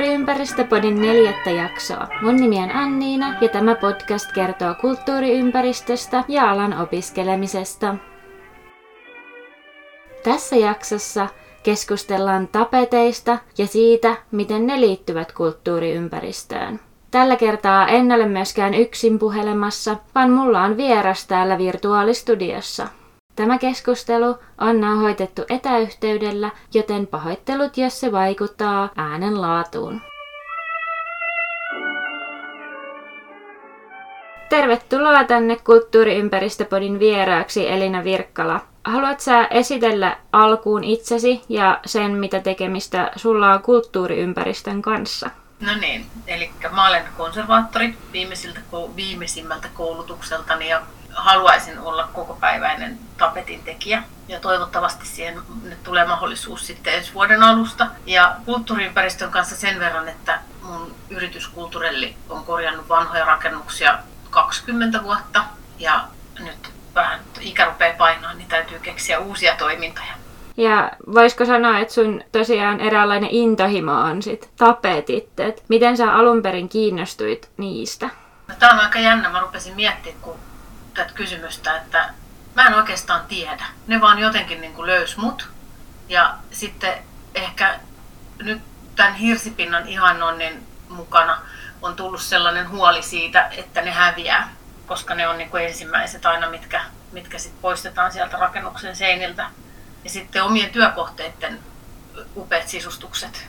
Kulttuuriympäristöpodin neljättä jaksoa. Mun nimi on Anniina ja tämä podcast kertoo kulttuuriympäristöstä ja alan opiskelemisesta. Tässä jaksossa keskustellaan tapeteista ja siitä, miten ne liittyvät kulttuuriympäristöön. Tällä kertaa en ole myöskään yksin puhelemassa, vaan mulla on vieras täällä virtuaalistudiossa. Tämä keskustelu on nauhoitettu etäyhteydellä, joten pahoittelut, jos se vaikuttaa äänen laatuun. Tervetuloa tänne Kulttuuriympäristöpodin vieraaksi Elina Virkkala. Haluat sä esitellä alkuun itsesi ja sen, mitä tekemistä sulla on kulttuuriympäristön kanssa? No niin, eli mä olen konservaattori viimeisiltä, viimeisimmältä koulutukseltani ja haluaisin olla kokopäiväinen tapetin tekijä ja toivottavasti siihen nyt tulee mahdollisuus sitten ensi vuoden alusta. Ja kulttuuriympäristön kanssa sen verran, että mun yritys Kulttuurelli on korjannut vanhoja rakennuksia 20 vuotta ja nyt vähän ikä rupeaa painaa, niin täytyy keksiä uusia toimintoja. Ja voisiko sanoa, että sun tosiaan eräänlainen intohimo on sit tapetit, että miten sä alun perin kiinnostuit niistä? No, tämä on aika jännä. Mä rupesin miettimään, kun tätä kysymystä, että mä en oikeastaan tiedä. Ne vaan jotenkin niin kuin löys mut. Ja sitten ehkä nyt tämän hirsipinnan ihannoinnin mukana on tullut sellainen huoli siitä, että ne häviää, koska ne on niin kuin ensimmäiset aina, mitkä, mitkä sit poistetaan sieltä rakennuksen seiniltä. Ja sitten omien työkohteiden upeat sisustukset,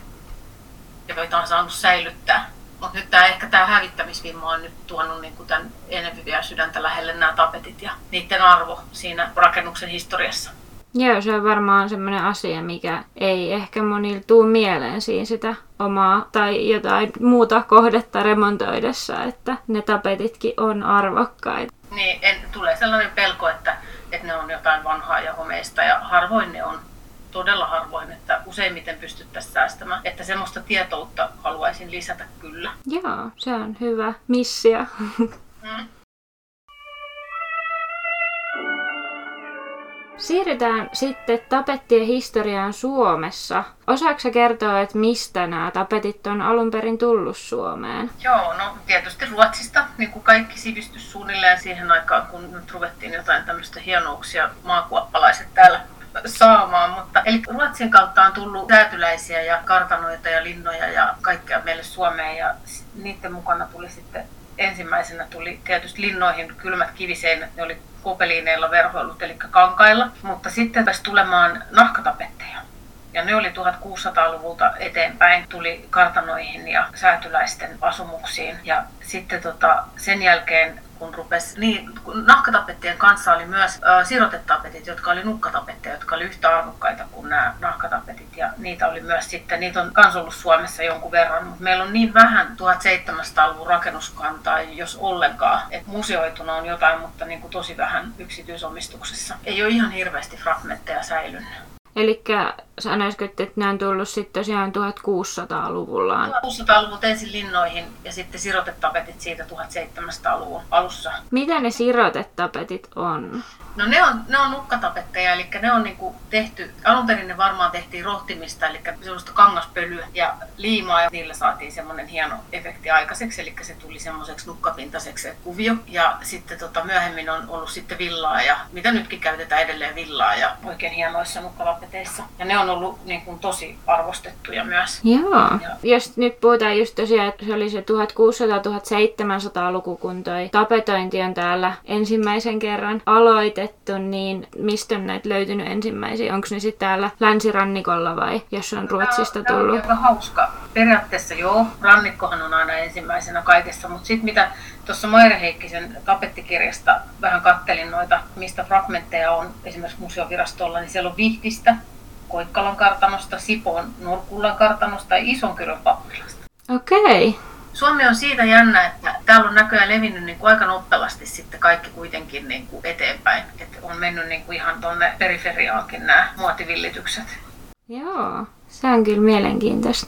joita on saanut säilyttää. Mutta nyt tämä ehkä tämä hävittämisvimma on nyt tuonut niin kuin tämän enemmän vielä sydäntä lähelle nämä tapetit ja niiden arvo siinä rakennuksen historiassa. Joo, se on varmaan semmoinen asia, mikä ei ehkä monilla tuu mieleen siinä sitä omaa tai jotain muuta kohdetta remontoidessa, että ne tapetitkin on arvokkaita. Niin, en, tulee sellainen pelko, että, että ne on jotain vanhaa ja homeista ja harvoin ne on todella harvoin, että useimmiten pystyttäisiin säästämään. Että semmoista tietoutta haluaisin lisätä kyllä. Joo, se on hyvä missio. Mm. Siirrytään sitten tapettien historiaan Suomessa. Osaatko kertoa, että mistä nämä tapetit on alun perin tullut Suomeen? Joo, no tietysti Ruotsista, niin kuin kaikki sivistys suunnilleen siihen aikaan, kun nyt ruvettiin jotain tämmöistä hienouksia maakuoppalaiset täällä saamaan. Mutta, eli Ruotsin kautta on tullut säätyläisiä ja kartanoita ja linnoja ja kaikkea meille Suomeen ja niiden mukana tuli sitten ensimmäisenä tuli tietysti linnoihin kylmät kiviseinät, ne oli kopeliineilla verhoilut, eli kankailla, mutta sitten pääsi tulemaan nahkatapetteja. Ja ne oli 1600-luvulta eteenpäin, tuli kartanoihin ja säätyläisten asumuksiin. Ja sitten tota, sen jälkeen kun rupesi, niin nahkatapettien kanssa oli myös äh, sirotetapetit, jotka oli nukkatapetteja, jotka oli yhtä arvokkaita kuin nämä nahkatapetit. Ja niitä oli myös sitten, niitä on kans ollut Suomessa jonkun verran, mutta meillä on niin vähän 1700-luvun rakennuskantaa, jos ollenkaan, että museoituna on jotain, mutta niin kuin tosi vähän yksityisomistuksessa. Ei ole ihan hirveästi fragmentteja säilynyt. Eli sanoisiko, että nämä on tullut sitten tosiaan 1600-luvulla? 1600-luvulta ensin linnoihin ja sitten sirotetapetit siitä 1700-luvun alussa. Mitä ne sirotetapetit on? No ne on, ne on nukkatapetteja, eli ne on niinku tehty, alun perin ne varmaan tehtiin rohtimista, eli sellaista kangaspölyä ja liimaa, ja niillä saatiin semmoinen hieno efekti aikaiseksi, eli se tuli semmoiseksi nukkapintaiseksi kuvio. Ja sitten tota, myöhemmin on ollut sitten villaa, ja mitä nytkin käytetään edelleen villaa, ja oikein hienoissa nukkatapeteissa. Ja ne on ollut niin kuin, tosi arvostettuja myös. Joo. Ja. Jos nyt puhutaan just tosiaan, että se oli se 1600-1700-luku, kun toi tapetointi on täällä ensimmäisen kerran aloitettu, niin mistä on näitä löytynyt ensimmäisiä? Onko ne sitten täällä länsirannikolla vai jos on Ruotsista tullut? Tämä on aika hauska. Periaatteessa joo, rannikkohan on aina ensimmäisenä kaikessa, mutta sitten mitä tuossa Maire Heikkisen tapettikirjasta vähän kattelin noita, mistä fragmentteja on esimerkiksi museovirastolla, niin siellä on Vihdistä, Koikkalan kartanosta, Sipoon Nurkullan kartanosta ja Isonkyrön pappilasta. Okei. Okay. Suomi on siitä jännä, että täällä on näköjään levinnyt niin kuin aika nopeasti sitten kaikki kuitenkin niin kuin eteenpäin. Että on mennyt niin kuin ihan tuonne periferiaankin nämä muotivillitykset. Joo, se on kyllä mielenkiintoista.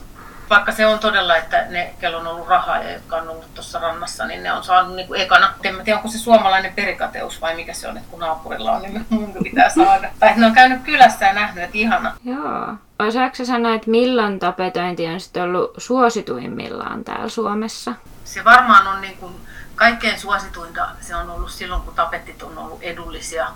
Vaikka se on todella, että ne, kello on ollut rahaa ja jotka on ollut tuossa rannassa, niin ne on saanut niin kuin ekana. En tiedä, onko se suomalainen perikateus vai mikä se on, että kun naapurilla on, niin mun pitää saada. Tai ne on käynyt kylässä ja nähnyt, että ihana. Joo. Osaatko sanoa, että milloin tapetointi on sitten ollut suosituimmillaan täällä Suomessa? Se varmaan on niin kuin kaikkein suosituinta se on ollut silloin, kun tapetit on ollut edullisia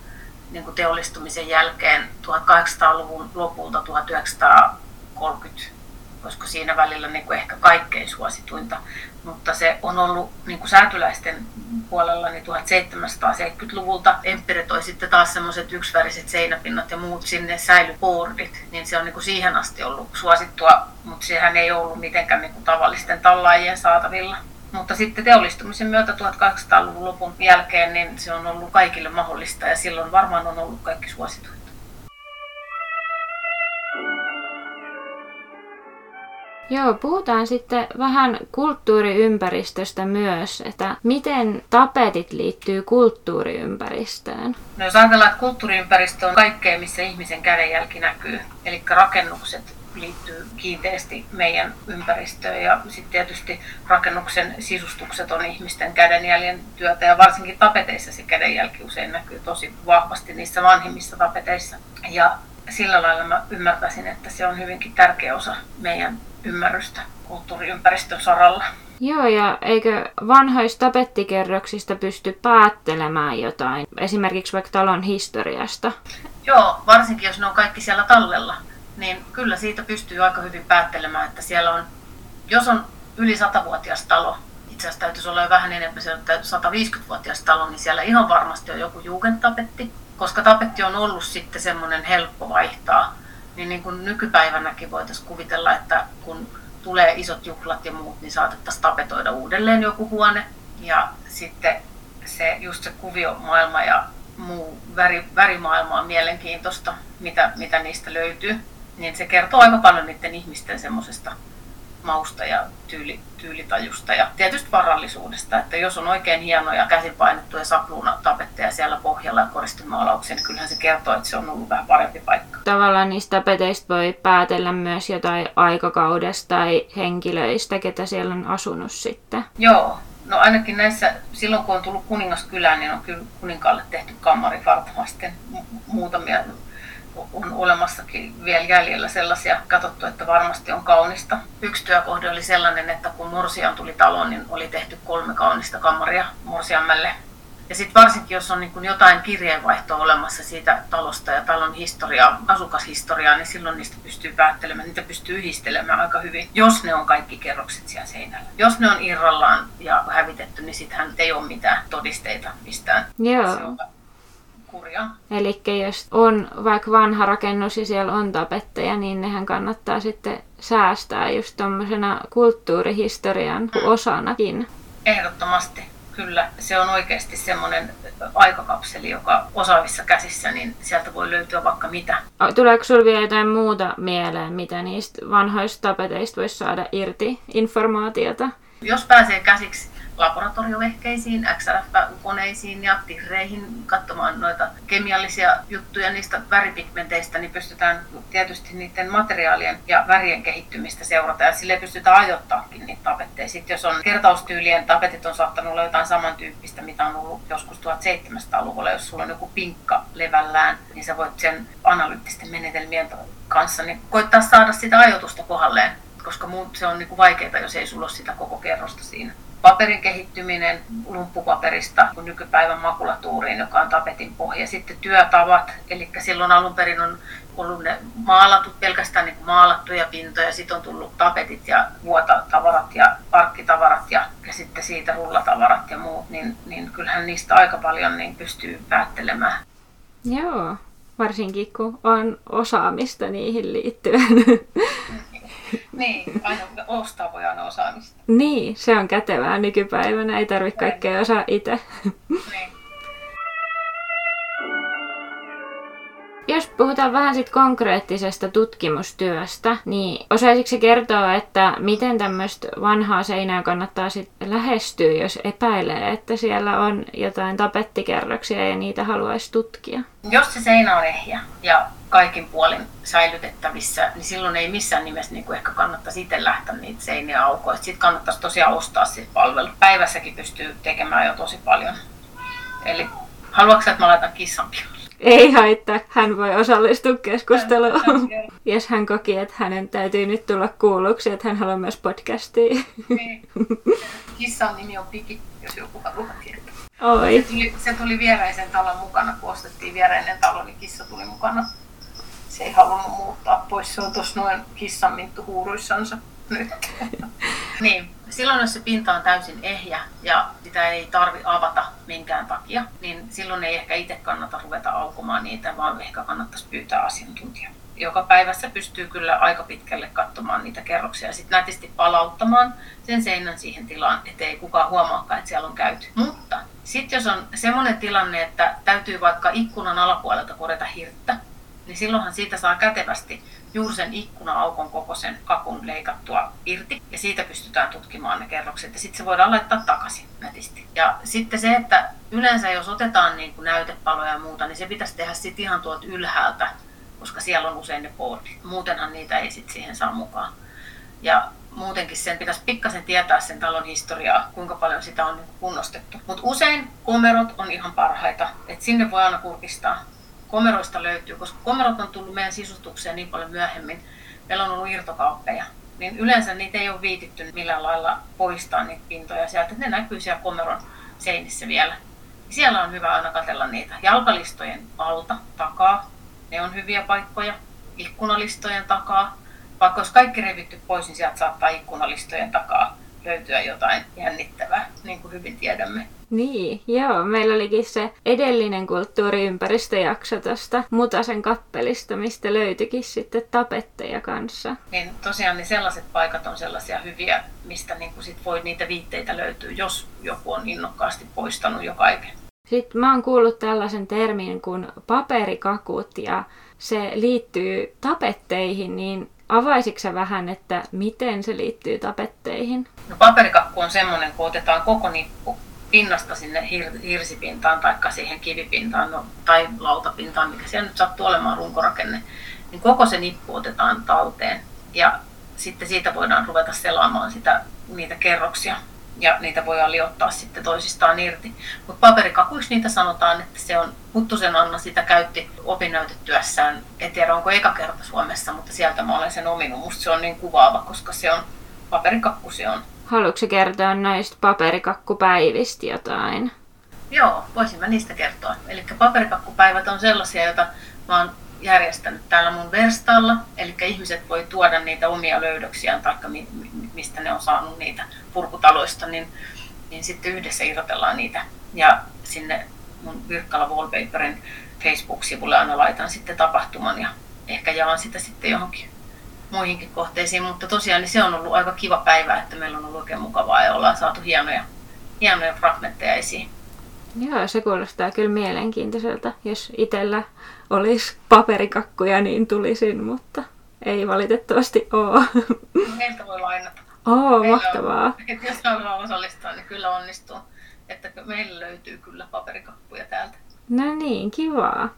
niin kuin teollistumisen jälkeen 1800-luvun lopulta 1930, koska siinä välillä niin kuin ehkä kaikkein suosituinta. Mutta se on ollut niin kuin säätyläisten puolella niin 1770-luvulta. Empire toi sitten taas semmoiset yksiväriset seinäpinnat ja muut sinne säilyboardit, niin se on niin kuin siihen asti ollut suosittua, mutta sehän ei ollut mitenkään niin kuin tavallisten tallaajien saatavilla. Mutta sitten teollistumisen myötä 1800-luvun lopun jälkeen niin se on ollut kaikille mahdollista ja silloin varmaan on ollut kaikki suosituita. Joo, puhutaan sitten vähän kulttuuriympäristöstä myös, että miten tapetit liittyy kulttuuriympäristöön? No jos ajatellaan, että kulttuuriympäristö on kaikkea, missä ihmisen kädenjälki näkyy, eli rakennukset, liittyy kiinteästi meidän ympäristöön ja sitten tietysti rakennuksen sisustukset on ihmisten kädenjäljen työtä ja varsinkin tapeteissa se kädenjälki usein näkyy tosi vahvasti niissä vanhimmissa tapeteissa. Ja sillä lailla mä ymmärtäisin, että se on hyvinkin tärkeä osa meidän ymmärrystä kulttuuriympäristön saralla. Joo, ja eikö vanhoista tapettikerroksista pysty päättelemään jotain, esimerkiksi vaikka talon historiasta? Joo, varsinkin jos ne on kaikki siellä tallella niin kyllä siitä pystyy aika hyvin päättelemään, että siellä on, jos on yli 100-vuotias talo, itse asiassa täytyisi olla jo vähän enemmän, se on 150-vuotias talo, niin siellä ihan varmasti on joku jugendtapetti, koska tapetti on ollut sitten semmoinen helppo vaihtaa, niin, niin kuin nykypäivänäkin voitaisiin kuvitella, että kun tulee isot juhlat ja muut, niin saatettaisiin tapetoida uudelleen joku huone. Ja sitten se, just se kuviomaailma ja muu väri, värimaailma on mielenkiintoista, mitä, mitä niistä löytyy niin se kertoo aika paljon niiden ihmisten semmoisesta mausta ja tyyli, tyylitajusta ja tietysti varallisuudesta, että jos on oikein hienoja käsipainettuja sapluuna tapetteja siellä pohjalla ja koristimaalauksia, niin kyllähän se kertoo, että se on ollut vähän parempi paikka. Tavallaan niistä tapeteista voi päätellä myös jotain aikakaudesta tai henkilöistä, ketä siellä on asunut sitten. Joo, no ainakin näissä, silloin kun on tullut kuningaskylään, niin on kyllä kuninkaalle tehty kammari vartavasten muutamia on olemassakin vielä jäljellä sellaisia katsottu, että varmasti on kaunista. Yksi työkohde oli sellainen, että kun Morsian tuli taloon, niin oli tehty kolme kaunista kammaria Morsiammelle. Ja sitten varsinkin, jos on niin jotain kirjeenvaihtoa olemassa siitä talosta ja talon historiaa, asukashistoriaa, niin silloin niistä pystyy päättelemään, niitä pystyy yhdistelemään aika hyvin, jos ne on kaikki kerrokset siellä seinällä. Jos ne on irrallaan ja hävitetty, niin sittenhän ei ole mitään todisteita mistään. Joo. On kurja. Eli jos on vaikka vanha rakennus ja siellä on tapetteja, niin nehän kannattaa sitten säästää just tuommoisena kulttuurihistorian mm. osanakin. Ehdottomasti, kyllä. Se on oikeasti semmoinen aikakapseli, joka osaavissa käsissä, niin sieltä voi löytyä vaikka mitä. Tuleeko sinulla vielä jotain muuta mieleen, mitä niistä vanhoista tapeteista voisi saada irti informaatiota? Jos pääsee käsiksi laboratoriovehkeisiin, XLF-koneisiin ja tirreihin katsomaan noita kemiallisia juttuja niistä väripigmenteistä, niin pystytään tietysti niiden materiaalien ja värien kehittymistä seurata. Ja sille pystytään ajoittaakin niitä tapetteja. Sitten jos on kertaustyylien tapetit on saattanut olla jotain samantyyppistä, mitä on ollut joskus 1700-luvulla, jos sulla on joku pinkka levällään, niin sä voit sen analyyttisten menetelmien kanssa niin koittaa saada sitä ajoitusta kohdalleen koska muut se on niin kuin vaikeaa, jos ei sulla ole sitä koko kerrosta siinä paperin kehittyminen lumppupaperista nykypäivän makulatuuriin, joka on tapetin pohja. Sitten työtavat, eli silloin alun perin on ollut ne maalatut, pelkästään niin maalattuja pintoja, sitten on tullut tapetit ja vuotatavarat ja parkkitavarat ja, ja sitten siitä rullatavarat ja muut, niin, niin kyllähän niistä aika paljon niin pystyy päättelemään. Joo, varsinkin kun on osaamista niihin liittyen. niin, aina ostaa voi aina osaamista. Niin, se on kätevää nykypäivänä, ei tarvitse kaikkea osaa itse. niin. Jos puhutaan vähän sit konkreettisesta tutkimustyöstä, niin osaisitko kertoa, että miten tämmöistä vanhaa seinää kannattaa sit lähestyä, jos epäilee, että siellä on jotain tapettikerroksia ja niitä haluaisi tutkia? Jos se seinä on ehjä ja kaikin puolin säilytettävissä, niin silloin ei missään nimessä niin kuin ehkä kannattaisi itse lähteä niitä seiniä aukoa. Sitten kannattaisi tosiaan ostaa sit palvelu. Päivässäkin pystyy tekemään jo tosi paljon. Eli haluatko että mä laitan kissan pihalle? Ei haittaa, hän voi osallistua keskusteluun. Jos hän koki, että hänen täytyy nyt tulla kuulluksi, että hän haluaa myös podcastia. Niin. Kissan nimi on Piki, jos joku haluaa tietää. Oi. Se tuli, se tuli viereisen talon mukana, kun ostettiin viereinen talo, niin kissa tuli mukana. Se ei halunnut muuttaa pois, se on tuossa noin kissan minttu huuruissansa nyt. niin, silloin jos se pinta on täysin ehjä ja sitä ei tarvi avata minkään takia, niin silloin ei ehkä itse kannata ruveta aukomaan niitä, vaan ehkä kannattaisi pyytää asiantuntijaa. Joka päivässä pystyy kyllä aika pitkälle katsomaan niitä kerroksia ja sitten nätisti palauttamaan sen seinän siihen tilaan, ettei kukaan huomaakaan, että siellä on käyty. Mutta sitten jos on semmoinen tilanne, että täytyy vaikka ikkunan alapuolelta korjata hirttä, niin silloinhan siitä saa kätevästi juuri sen ikkuna-aukon kokoisen kakun leikattua irti ja siitä pystytään tutkimaan ne kerrokset ja sitten se voidaan laittaa takaisin nätisti. Ja sitten se, että yleensä jos otetaan niin kuin näytepaloja ja muuta, niin se pitäisi tehdä sitten ihan tuolta ylhäältä, koska siellä on usein ne boardit. Muutenhan niitä ei sitten siihen saa mukaan. Ja muutenkin sen pitäisi pikkasen tietää sen talon historiaa, kuinka paljon sitä on kunnostettu. Mutta usein komerot on ihan parhaita, että sinne voi aina kurkistaa komeroista löytyy, koska komerot on tullut meidän sisustukseen niin paljon myöhemmin. Meillä on ollut irtokaappeja, niin yleensä niitä ei ole viititty millään lailla poistaa niitä pintoja sieltä. Ne näkyy siellä komeron seinissä vielä. Siellä on hyvä aina katella niitä. Jalkalistojen alta, takaa, ne on hyviä paikkoja. Ikkunalistojen takaa. Vaikka olisi kaikki revitty pois, niin sieltä saattaa ikkunalistojen takaa löytyä jotain jännittävää, niin kuin hyvin tiedämme. Niin, joo. Meillä olikin se edellinen kulttuuriympäristöjakso tuosta Mutasen kappelista, mistä löytyikin sitten tapetteja kanssa. Niin tosiaan niin sellaiset paikat on sellaisia hyviä, mistä niin kuin sit voi niitä viitteitä löytyä, jos joku on innokkaasti poistanut jo kaiken. Sitten mä oon kuullut tällaisen termin kuin paperikakut ja se liittyy tapetteihin, niin avaisitko vähän, että miten se liittyy tapetteihin? No paperikakku on semmoinen, kun otetaan koko nippu pinnasta sinne hir- hirsipintaan tai siihen kivipintaan no, tai lautapintaan, mikä siellä nyt sattuu olemaan runkorakenne, niin koko se nippu otetaan talteen ja sitten siitä voidaan ruveta selaamaan sitä, niitä kerroksia ja niitä voidaan liottaa sitten toisistaan irti. Mutta paperikakuiksi niitä sanotaan, että se on, Huttusen Anna sitä käytti opinnäytetyössään, en tiedä onko eka kerta Suomessa, mutta sieltä mä olen sen ominut. Musta se on niin kuvaava, koska se on, paperikakku se on. Haluatko kertoa näistä paperikakkupäivistä jotain? Joo, voisin mä niistä kertoa. Eli paperikakkupäivät on sellaisia, joita mä oon järjestänyt täällä mun verstalla, eli ihmiset voi tuoda niitä omia löydöksiään, taikka mistä ne on saanut niitä purkutaloista, niin, niin sitten yhdessä irrotellaan niitä. Ja sinne mun Virkkala Wallpaperin Facebook-sivulle aina laitan sitten tapahtuman ja ehkä jaan sitä sitten johonkin muihinkin kohteisiin, mutta tosiaan niin se on ollut aika kiva päivä, että meillä on ollut oikein mukavaa ja ollaan saatu hienoja, hienoja fragmentteja esiin. Joo, se kuulostaa kyllä mielenkiintoiselta. Jos itsellä olisi paperikakkuja, niin tulisin, mutta ei valitettavasti ole. Meiltä voi lainata. Oo, Meillä mahtavaa. On, että jos haluaa osallistua, niin kyllä onnistuu. Että meillä löytyy kyllä paperikakkuja täältä. No niin, kivaa.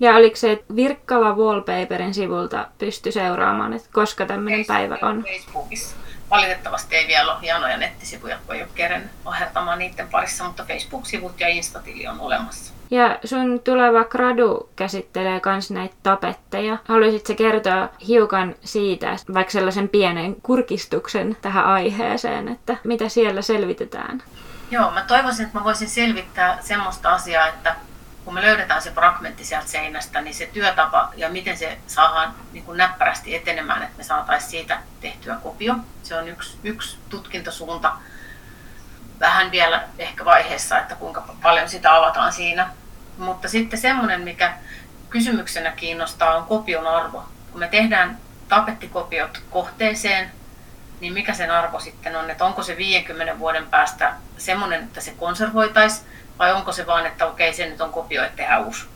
Ja oliko se, että Virkkala Wallpaperin sivulta pysty seuraamaan, että koska tämmöinen päivä on? Facebookissa. Valitettavasti ei vielä ole hienoja nettisivuja, kun ei ole kerennyt ohertamaan niiden parissa, mutta Facebook-sivut ja Instatili on olemassa. Ja sun tuleva gradu käsittelee myös näitä tapetteja. Haluaisitko kertoa hiukan siitä, vaikka sellaisen pienen kurkistuksen tähän aiheeseen, että mitä siellä selvitetään? Joo, mä toivoisin, että mä voisin selvittää semmoista asiaa, että kun me löydetään se fragmentti sieltä seinästä, niin se työtapa ja miten se saadaan niin kuin näppärästi etenemään, että me saataisiin siitä tehtyä kopio. Se on yksi, yksi tutkintosuunta. Vähän vielä ehkä vaiheessa, että kuinka paljon sitä avataan siinä. Mutta sitten semmoinen, mikä kysymyksenä kiinnostaa, on kopion arvo. Kun me tehdään tapettikopiot kohteeseen, niin mikä sen arvo sitten on, että onko se 50 vuoden päästä semmoinen, että se konservoitaisiin, vai onko se vaan, että okei, se nyt on kopio, että tehdään uusi.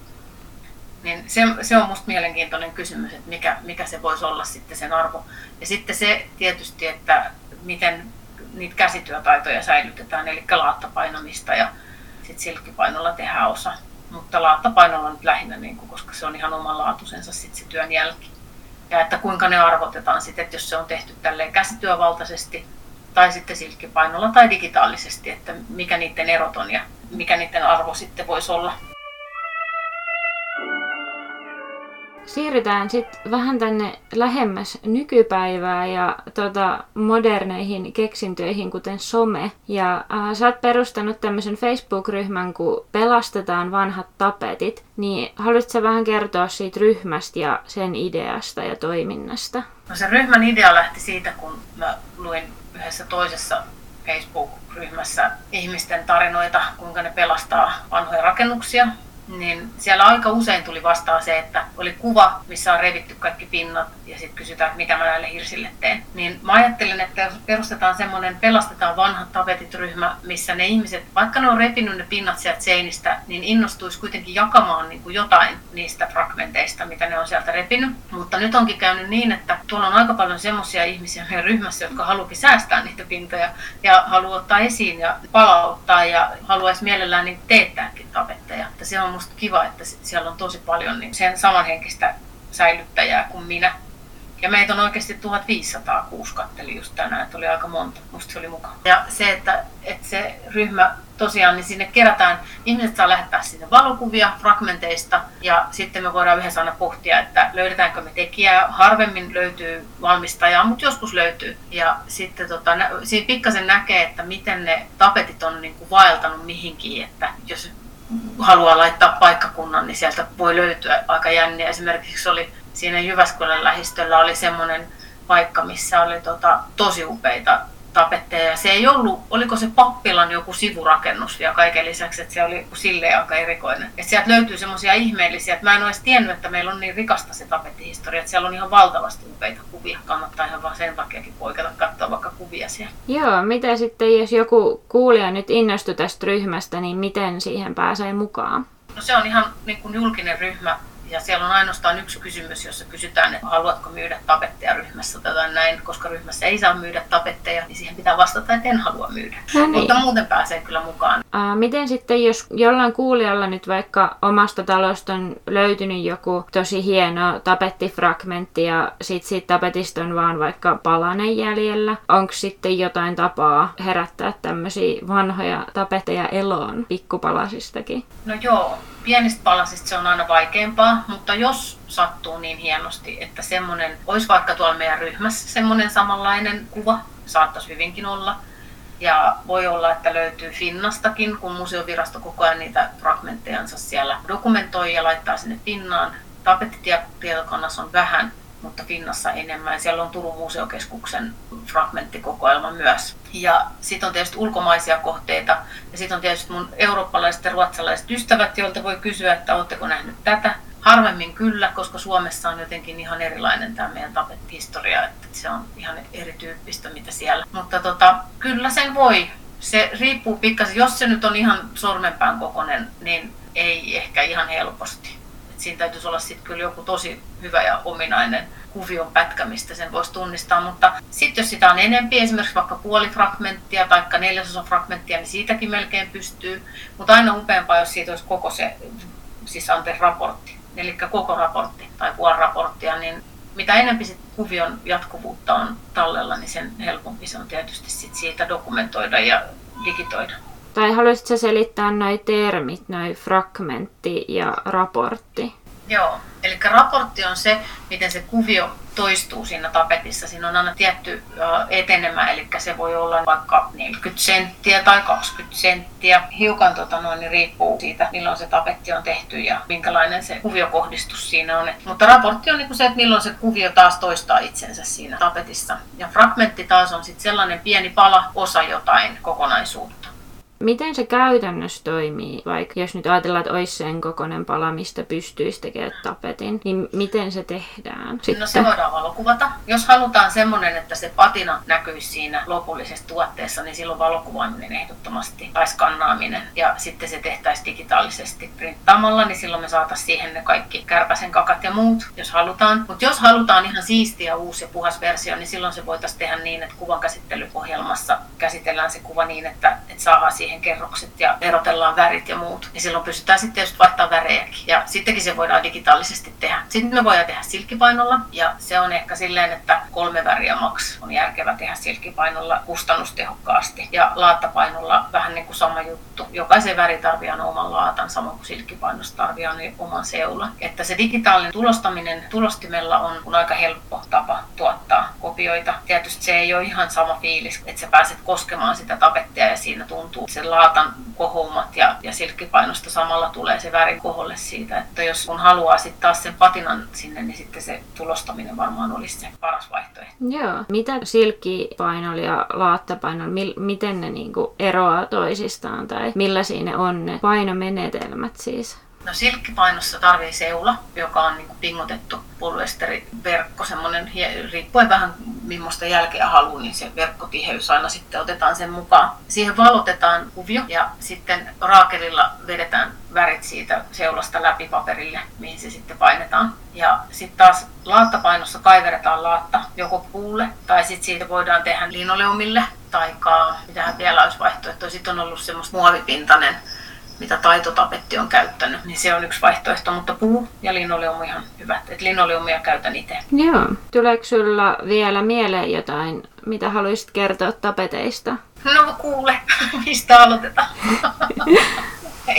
Niin se, se on minusta mielenkiintoinen kysymys, että mikä, mikä se voisi olla sitten sen arvo. Ja sitten se tietysti, että miten niitä käsityötaitoja säilytetään, eli laattapainamista ja sitten silkkipainolla tehdään osa. mutta laattapainolla nyt lähinnä, niin kuin, koska se on ihan omanlaatuisensa sit se työn jälki. Ja että kuinka ne arvotetaan sitten, että jos se on tehty tälleen käsityövaltaisesti tai sitten silkkipainolla tai digitaalisesti, että mikä niiden erot on ja mikä niiden arvo sitten voisi olla. Siirrytään sitten vähän tänne lähemmäs nykypäivää ja tota, moderneihin keksintöihin, kuten some. Ja äh, sä oot perustanut tämmöisen Facebook-ryhmän, kun Pelastetaan vanhat tapetit. Niin haluaisitko vähän kertoa siitä ryhmästä ja sen ideasta ja toiminnasta? No se ryhmän idea lähti siitä, kun mä luin yhdessä toisessa Facebook-ryhmässä ihmisten tarinoita, kuinka ne pelastaa vanhoja rakennuksia niin siellä aika usein tuli vastaan se, että oli kuva, missä on revitty kaikki pinnat ja sitten kysytään, mitä mä näille hirsille teen. Niin mä ajattelin, että perustetaan semmoinen pelastetaan vanhat tapetit ryhmä, missä ne ihmiset, vaikka ne on repinyt ne pinnat sieltä seinistä, niin innostuisi kuitenkin jakamaan niin kuin jotain niistä fragmenteista, mitä ne on sieltä repinyt. Mutta nyt onkin käynyt niin, että tuolla on aika paljon semmoisia ihmisiä meidän ryhmässä, jotka haluakin säästää niitä pintoja ja haluaa ottaa esiin ja palauttaa ja haluaisi mielellään niin teettääkin tapetteja. Että se on musta kiva, että siellä on tosi paljon niin sen samanhenkistä säilyttäjää kuin minä. Ja meitä on oikeasti 1500 kuusi katteli just tänään, että oli aika monta. Musta se oli mukava. Ja se, että, että se ryhmä tosiaan, niin sinne kerätään, ihmiset saa lähettää sinne valokuvia fragmenteista ja sitten me voidaan yhdessä aina pohtia, että löydetäänkö me tekijää. Harvemmin löytyy valmistajaa, mutta joskus löytyy. Ja sitten tota, siinä pikkasen näkee, että miten ne tapetit on niin kuin vaeltanut mihinkin, että jos haluaa laittaa paikkakunnan, niin sieltä voi löytyä aika jänniä. Esimerkiksi oli siinä Jyväskylän lähistöllä oli semmoinen paikka, missä oli tota, tosi upeita tapetteja. Se ei ollut, oliko se pappilan joku sivurakennus vielä kaiken lisäksi, että se oli silleen aika erikoinen. Et sieltä löytyy semmoisia ihmeellisiä, että mä en olisi tiennyt, että meillä on niin rikasta se tapettihistoria, että siellä on ihan valtavasti upeita kuvia. Kannattaa ihan vaan sen takiakin poikata katsoa vaikka kuvia siellä. Joo, mitä sitten jos joku kuulija nyt innostui tästä ryhmästä, niin miten siihen pääsee mukaan? No se on ihan niin kuin julkinen ryhmä, ja siellä on ainoastaan yksi kysymys, jossa kysytään, että haluatko myydä tapetteja ryhmässä tai näin, koska ryhmässä ei saa myydä tapetteja, niin siihen pitää vastata, että en halua myydä. No niin. Mutta muuten pääsee kyllä mukaan. Ää, miten sitten, jos jollain kuulijalla nyt vaikka omasta talosta on löytynyt joku tosi hieno tapettifragmentti ja sit siitä tapetista on vaan vaikka palanen jäljellä, onko sitten jotain tapaa herättää tämmöisiä vanhoja tapetteja eloon pikkupalasistakin? No joo, pienistä palasista se on aina vaikeampaa, mutta jos sattuu niin hienosti, että semmoinen, olisi vaikka tuolla meidän ryhmässä semmoinen samanlainen kuva, saattaisi hyvinkin olla. Ja voi olla, että löytyy Finnastakin, kun museovirasto koko ajan niitä fragmenttejansa siellä dokumentoi ja laittaa sinne Finnaan. Tapettitietokannassa on vähän, mutta Finnassa enemmän. Siellä on Turun museokeskuksen fragmenttikokoelma myös. Ja sitten on tietysti ulkomaisia kohteita. Ja sitten on tietysti mun eurooppalaiset ja ruotsalaiset ystävät, joilta voi kysyä, että oletteko nähnyt tätä. Harvemmin kyllä, koska Suomessa on jotenkin ihan erilainen tämä meidän tapettihistoria, että se on ihan erityyppistä mitä siellä. Mutta tota, kyllä sen voi. Se riippuu pikkasen, jos se nyt on ihan sormenpään kokoinen, niin ei ehkä ihan helposti siinä täytyisi olla sitten kyllä joku tosi hyvä ja ominainen kuvion pätkä, mistä sen voisi tunnistaa. Mutta sitten jos sitä on enempi, esimerkiksi vaikka puoli fragmenttia tai neljäsosa fragmenttia, niin siitäkin melkein pystyy. Mutta aina upeampaa, jos siitä olisi koko se, siis anteeksi, raportti. Eli koko raportti tai puoli raporttia, niin mitä enemmän sit kuvion jatkuvuutta on tallella, niin sen helpompi se on tietysti sit siitä dokumentoida ja digitoida. Tai haluaisitko selittää noin termit, noin fragmentti ja raportti? Joo, eli raportti on se, miten se kuvio toistuu siinä tapetissa. Siinä on aina tietty etenemä, eli se voi olla vaikka 40 senttiä tai 20 senttiä. Hiukan tota noin, niin riippuu siitä, milloin se tapetti on tehty ja minkälainen se kuviokohdistus siinä on. Mutta raportti on niin se, että milloin se kuvio taas toistaa itsensä siinä tapetissa. Ja fragmentti taas on sitten sellainen pieni pala, osa jotain kokonaisuutta. Miten se käytännössä toimii, vaikka jos nyt ajatellaan, että olisi sen kokoinen pala, mistä pystyisi tekemään tapetin, niin miten se tehdään sitten? No se voidaan valokuvata. Jos halutaan semmoinen, että se patina näkyisi siinä lopullisessa tuotteessa, niin silloin valokuvaaminen ehdottomasti tai skannaaminen. Ja sitten se tehtäisiin digitaalisesti printtaamalla, niin silloin me saataisiin siihen ne kaikki kärpäsen kakat ja muut, jos halutaan. Mutta jos halutaan ihan siistiä uusi ja puhas versio, niin silloin se voitaisiin tehdä niin, että kuvan käsittelyohjelmassa käsitellään se kuva niin, että, että saadaan siihen siihen kerrokset ja erotellaan värit ja muut. Ja silloin pystytään sitten tietysti vaihtamaan värejäkin. Ja sittenkin se voidaan digitaalisesti tehdä. Sitten me voidaan tehdä silkkipainolla ja se on ehkä silleen, että kolme väriä maks on järkevä tehdä silkkipainolla kustannustehokkaasti. Ja laattapainolla vähän niin kuin sama juttu. Jokaisen väri tarvii oman laatan, samoin kuin silkkipainossa tarvii oman seula. Että se digitaalinen tulostaminen tulostimella on aika helppo tapa tuottaa kopioita. Tietysti se ei ole ihan sama fiilis, että sä pääset koskemaan sitä tapettia ja siinä tuntuu sen laatan kohoumat ja, ja silkkipainosta samalla tulee se väri koholle siitä. Että jos kun haluaa sitten taas sen patinan sinne, niin sitten se tulostaminen varmaan olisi se paras vaihtoehto. Joo. Mitä silkkipainolla ja laattapainolla, miten ne niinku eroaa toisistaan tai millaisia ne on ne painomenetelmät siis? No silkkipainossa tarvii seula, joka on niin pingotettu polyesteriverkko, semmoinen, riippuen vähän millaista jälkeä haluaa, niin se verkkotiheys aina sitten otetaan sen mukaan. Siihen valotetaan kuvio ja sitten raakelilla vedetään värit siitä seulasta läpi paperille, mihin se sitten painetaan. Ja sitten taas laattapainossa kaiveretaan laatta joko puulle tai sitten siitä voidaan tehdä linoleumille tai mitähän vielä olisi vaihtoehto. Sitten on ollut semmoista muovipintainen mitä taitotapetti on käyttänyt, niin se on yksi vaihtoehto, mutta puu ja linoleum on ihan hyvät. Et linoleumia käytän itse. Joo. Tuleeko sulla vielä mieleen jotain, mitä haluaisit kertoa tapeteista? No kuule, mistä aloitetaan?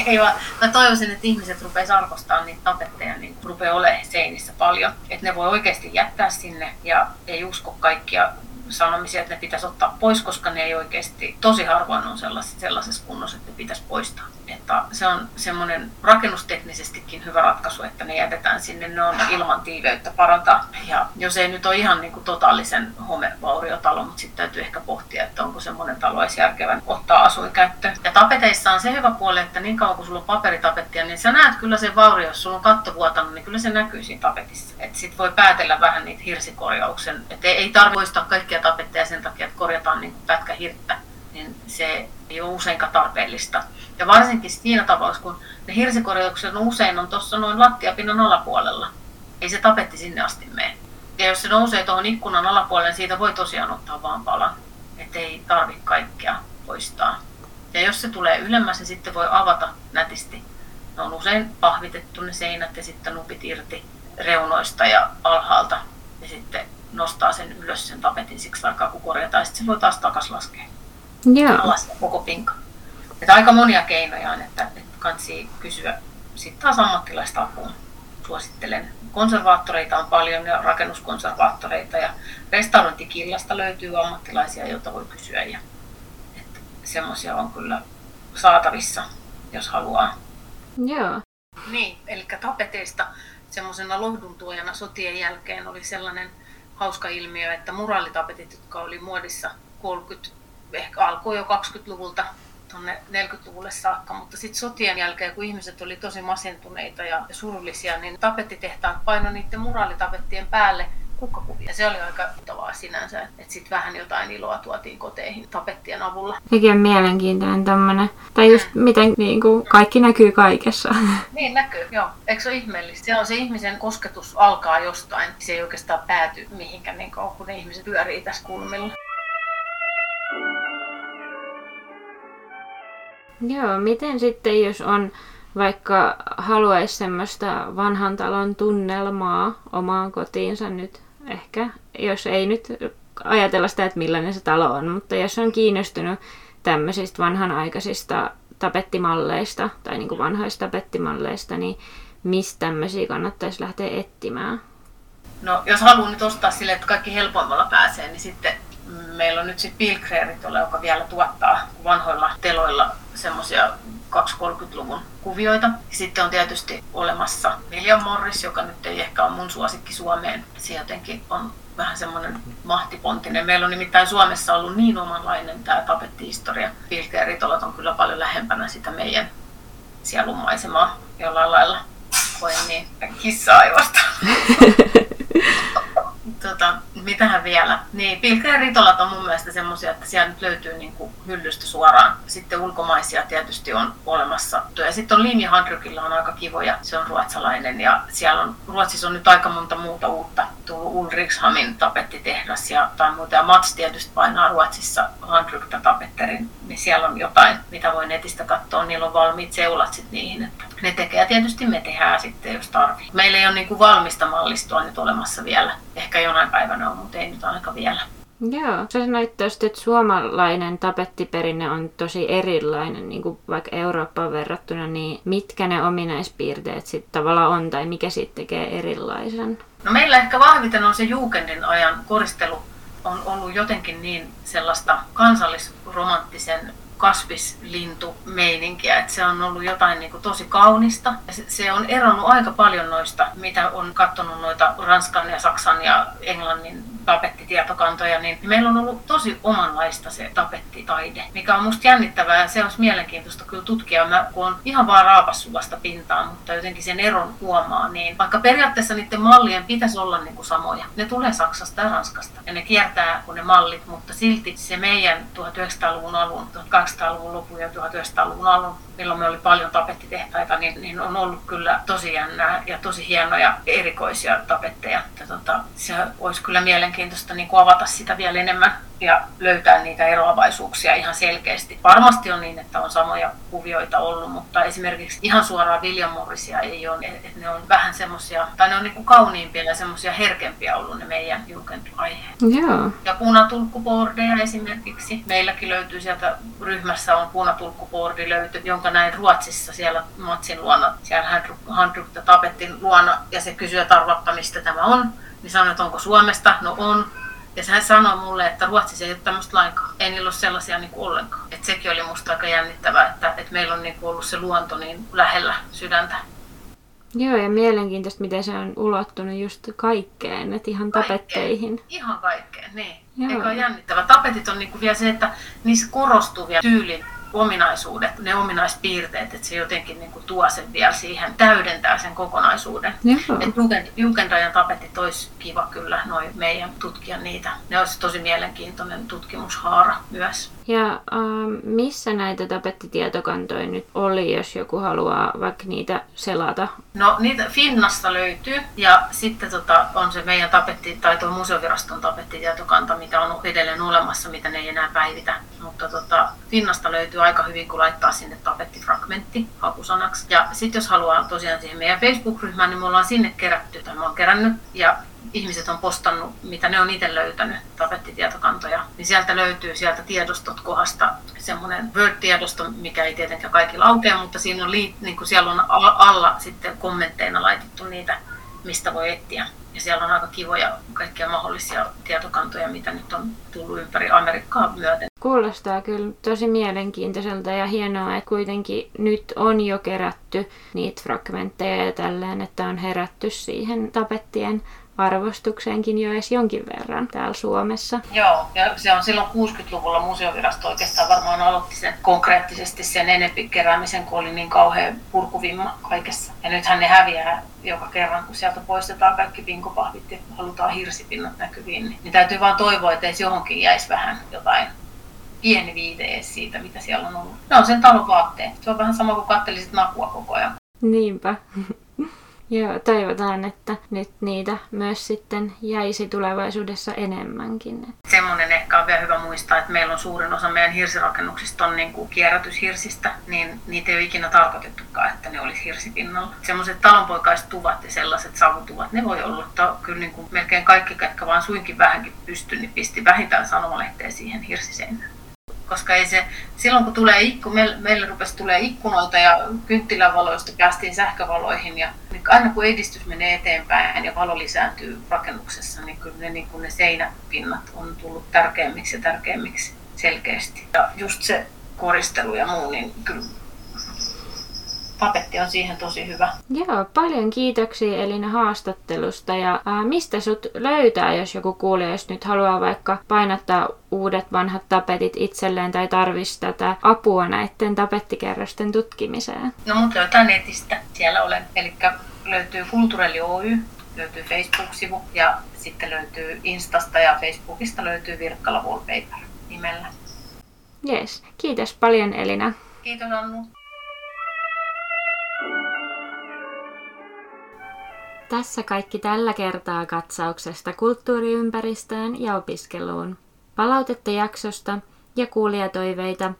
Ei vaan. Mä toivoisin, että ihmiset rupeaa arvostamaan niitä tapetteja, niin rupeaa olemaan seinissä paljon. Että ne voi oikeasti jättää sinne ja ei usko kaikkia sanomisia, että ne pitäisi ottaa pois, koska ne ei oikeasti, tosi harvoin on sellaisessa kunnossa, että ne pitäisi poistaa. Että se on semmoinen rakennusteknisestikin hyvä ratkaisu, että ne jätetään sinne, ne on ilman tiiveyttä parantaa. Ja jos ei nyt ole ihan niin kuin totaalisen homevauriotalo, mutta sitten täytyy ehkä pohtia, että onko semmoinen talo edes järkevän ottaa asuinkäyttöön. Ja tapeteissa on se hyvä puoli, että niin kauan kuin sulla on paperitapettia, niin sä näet kyllä sen vaurio, jos sulla on katto vuotanut, niin kyllä se näkyy siinä tapetissa. Että sit voi päätellä vähän niitä hirsikorjauksen, että ei tarvitse poistaa kaikkia tapetteja sen takia, että korjataan niin pätkä hirttä niin se ei ole useinkaan tarpeellista. Ja varsinkin siinä tapauksessa, kun ne hirsikorjaukset usein on tuossa noin lattiapinnan alapuolella. Ei se tapetti sinne asti mene. Ja jos se nousee tuohon ikkunan alapuolelle, niin siitä voi tosiaan ottaa vaan palan. Että ei tarvitse kaikkea poistaa. Ja jos se tulee ylemmäs, niin sitten voi avata nätisti. Ne on usein pahvitettu ne seinät ja sitten nupit irti reunoista ja alhaalta. Ja sitten nostaa sen ylös sen tapetin siksi aikaa, kun korjataan. Sitten se voi taas takas laskea. Joo. alas koko pinka. Että aika monia keinoja on, että, että kansi kysyä sitten taas ammattilaista apuun. Suosittelen. Konservaattoreita on paljon ja rakennuskonservaattoreita ja restaurointikillasta löytyy ammattilaisia, joita voi kysyä. Ja, että semmoisia on kyllä saatavissa, jos haluaa. Joo. Niin, eli tapeteista semmoisena lohduntuojana sotien jälkeen oli sellainen hauska ilmiö, että muraalitapetit, jotka oli muodissa 30 ehkä alkoi jo 20-luvulta tuonne 40-luvulle saakka, mutta sitten sotien jälkeen, kun ihmiset oli tosi masentuneita ja surullisia, niin tapettitehtaat paino niiden muraalitapettien päälle kukkakuvia. Ja se oli aika uttavaa sinänsä, että sitten vähän jotain iloa tuotiin koteihin tapettien avulla. Sekin on mielenkiintoinen tämmöinen. Tai just mm. miten niin kuin, kaikki näkyy kaikessa. Niin näkyy, joo. Eikö se ole ihmeellistä? Se on se ihmisen kosketus alkaa jostain. Se ei oikeastaan pääty mihinkään niin kauan, kun ne ihmiset pyörii tässä kulmilla. Joo, miten sitten jos on vaikka haluaisi semmoista vanhan talon tunnelmaa omaan kotiinsa nyt ehkä, jos ei nyt ajatella sitä, että millainen se talo on, mutta jos on kiinnostunut tämmöisistä vanhanaikaisista tapettimalleista tai niin kuin vanhoista tapettimalleista, niin mistä tämmöisiä kannattaisi lähteä etsimään? No, jos haluaa nyt ostaa sille, että kaikki helpoimmalla pääsee, niin sitten meillä on nyt sitten Pilkreeri, joka vielä tuottaa vanhoilla teloilla semmoisia 230-luvun kuvioita. Sitten on tietysti olemassa William Morris, joka nyt ei ehkä ole mun suosikki Suomeen. Se jotenkin on vähän semmoinen mahtipontinen. Meillä on nimittäin Suomessa ollut niin omanlainen tämä tapettihistoria. Pilkeeritolat on kyllä paljon lähempänä sitä meidän sielunmaisemaa jollain lailla. Koen niin kissa-aivosta. tota, mitähän vielä? Niin, pilkka ja ritolat on mun mielestä semmoisia, että siellä nyt löytyy niin kuin hyllystä suoraan. Sitten ulkomaisia tietysti on olemassa. Ja sitten on Linja Handrykillä on aika kivoja, se on ruotsalainen. Ja siellä on, Ruotsissa on nyt aika monta muuta uutta. Tullut Ulrikshamin tapettitehdas ja tai muuta. Ja Mats tietysti painaa Ruotsissa Handrykta tapetterin. Niin siellä on jotain, mitä voi netistä katsoa. Niillä on valmiit seulat sitten niihin. Että ne tekee ja tietysti me tehdään sitten, jos tarvii. Meillä ei ole niin kuin valmista mallistoa nyt olemassa vielä. Ehkä jonain päivänä on, mutta ei nyt ainakaan vielä. Joo. Sä sanoit tuosta, että suomalainen tapettiperinne on tosi erilainen niin kuin vaikka Eurooppaan verrattuna, niin mitkä ne ominaispiirteet sitten tavallaan on tai mikä siitä tekee erilaisen? No meillä ehkä vahviten on se Juukendin ajan koristelu on ollut jotenkin niin sellaista kansallisromanttisen kasvislintumeininkiä, että se on ollut jotain niin kuin tosi kaunista. Ja se, on eronnut aika paljon noista, mitä on katsonut noita Ranskan ja Saksan ja Englannin tapettitietokantoja, niin meillä on ollut tosi omanlaista se tapettitaide, mikä on musta jännittävää ja se olisi mielenkiintoista kyllä tutkia, mä, kun on ihan vaan raapassu vasta pintaan, mutta jotenkin sen eron huomaa, niin vaikka periaatteessa niiden mallien pitäisi olla niin kuin samoja. Ne tulee Saksasta ja Ranskasta ja ne kiertää kuin ne mallit, mutta silti se meidän 1900-luvun alun, 1800-luvun lopun ja 1900-luvun alun milloin me oli paljon tapettitehtaita, niin, niin on ollut kyllä tosi jännää ja tosi hienoja erikoisia tapetteja. Ja tota, se olisi kyllä mielenkiintoista niin avata sitä vielä enemmän ja löytää niitä eroavaisuuksia ihan selkeästi. Varmasti on niin, että on samoja kuvioita ollut, mutta esimerkiksi ihan suoraan viljamurrisia ei ole. Et ne on vähän semmoisia, tai ne on niin kuin kauniimpia ja semmoisia herkempiä ollut ne meidän aiheet. Joo. Ja punatulkkuboardeja esimerkiksi. Meilläkin löytyy sieltä, ryhmässä on punatulkkuboardi löyty, jonka näin Ruotsissa siellä Matsin luona, siellä Handrukta Tapettin luona, ja se kysyy, että mistä tämä on. Niin sanoin, että onko Suomesta? No on. Ja hän sanoi mulle, että Ruotsissa ei ole tämmöistä lainkaan. Ei niillä ole sellaisia niin kuin ollenkaan. Et sekin oli musta aika jännittävää, että, että meillä on niin kuin ollut se luonto niin lähellä sydäntä. Joo, ja mielenkiintoista, miten se on ulottunut just kaikkeen, että ihan kaikkeen. tapetteihin. Ihan kaikkeen, niin. Joo. Eikö ole jännittävä? Tapetit on niin kuin vielä se, että niissä korostuu vielä tyylin ominaisuudet, ne ominaispiirteet, että se jotenkin niin kuin tuo sen vielä siihen, täydentää sen kokonaisuuden. Että Jugendajan tapetit olisi kiva kyllä noin meidän tutkia niitä. Ne olisi tosi mielenkiintoinen tutkimushaara myös. Ja äh, missä näitä tapettitietokantoja nyt oli, jos joku haluaa vaikka niitä selata? No niitä Finnasta löytyy ja sitten tota, on se meidän tapetti, tai tuo museoviraston tapettitietokanta, mitä on edelleen olemassa, mitä ne ei enää päivitä. Mutta tota, Finnasta löytyy aika hyvin, kun laittaa sinne tapettifragmentti hakusanaksi. Ja sitten jos haluaa tosiaan siihen meidän Facebook-ryhmään, niin me ollaan sinne kerätty, tai mä oon kerännyt. Ja ihmiset on postannut, mitä ne on itse löytänyt, tapettitietokantoja, niin sieltä löytyy sieltä tiedostot kohdasta semmoinen Word-tiedosto, mikä ei tietenkään kaikki laukea, mutta siinä on, liit, niin kuin siellä on alla sitten kommentteina laitettu niitä, mistä voi etsiä. Ja siellä on aika kivoja kaikkia mahdollisia tietokantoja, mitä nyt on tullut ympäri Amerikkaa myöten. Kuulostaa kyllä tosi mielenkiintoiselta ja hienoa, että kuitenkin nyt on jo kerätty niitä fragmentteja ja tälleen, että on herätty siihen tapettien arvostukseenkin jo edes jonkin verran täällä Suomessa. Joo, ja se on silloin 60-luvulla museovirasto oikeastaan varmaan aloitti sen konkreettisesti sen enempi keräämisen, kun oli niin kauhean purkuvimma kaikessa. Ja nythän ne häviää joka kerran, kun sieltä poistetaan kaikki pinkopahvit ja halutaan hirsipinnat näkyviin. Niin, niin täytyy vaan toivoa, että edes johonkin jäisi vähän jotain pieni viite siitä, mitä siellä on ollut. Ne on sen talon vaatteet. Se on vähän sama kuin kattelisit nakua koko ajan. Niinpä. Joo, toivotaan, että nyt niitä myös sitten jäisi tulevaisuudessa enemmänkin. Semmoinen ehkä on vielä hyvä muistaa, että meillä on suurin osa meidän hirsirakennuksista on niin kuin kierrätyshirsistä, niin niitä ei ole ikinä tarkoitettukaan, että ne olisi hirsipinnalla. Semmoiset talonpoikaiset tuvat ja sellaiset savutuvat, ne voi olla, että kyllä niin kuin melkein kaikki, ketkä vaan suinkin vähänkin pysty, niin pisti vähintään sanomalehteen siihen hirsiseinään koska ei se, silloin kun tulee ikku, meille rupesi tulee ikkunoita ja kynttilänvaloista päästiin sähkövaloihin ja niin aina kun edistys menee eteenpäin ja valo lisääntyy rakennuksessa, niin kyllä ne, niin kuin ne seinäpinnat on tullut tärkeämmiksi ja tärkeämmiksi selkeästi. Ja just se koristelu ja muu, niin kyllä papetti on siihen tosi hyvä. Joo, paljon kiitoksia Elina haastattelusta. Ja ää, mistä sut löytää, jos joku kuulee, jos nyt haluaa vaikka painattaa uudet vanhat tapetit itselleen tai tarvitsisi tätä apua näiden tapettikerrosten tutkimiseen? No mut löytää netistä, siellä olen. Eli löytyy Kulturelli Oy, löytyy Facebook-sivu ja sitten löytyy Instasta ja Facebookista löytyy Virkkala Wallpaper nimellä. Jees, kiitos paljon Elina. Kiitos Annu. Tässä kaikki tällä kertaa katsauksesta kulttuuriympäristöön ja opiskeluun. Palautetta jaksosta ja kuulijatoiveita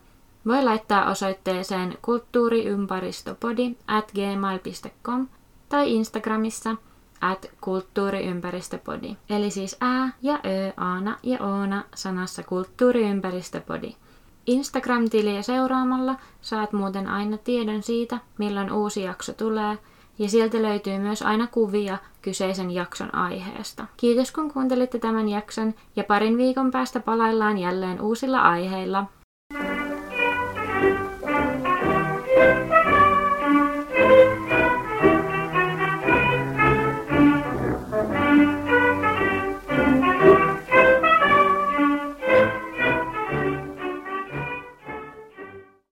voi laittaa osoitteeseen kulttuuriympäristöpodi at gmail.com tai Instagramissa at kulttuuriympäristöpodi. Eli siis ää ja ö, aana ja oona sanassa kulttuuriympäristöpodi. Instagram-tiliä seuraamalla saat muuten aina tiedon siitä, milloin uusi jakso tulee – ja sieltä löytyy myös aina kuvia kyseisen jakson aiheesta. Kiitos kun kuuntelitte tämän jakson ja parin viikon päästä palaillaan jälleen uusilla aiheilla.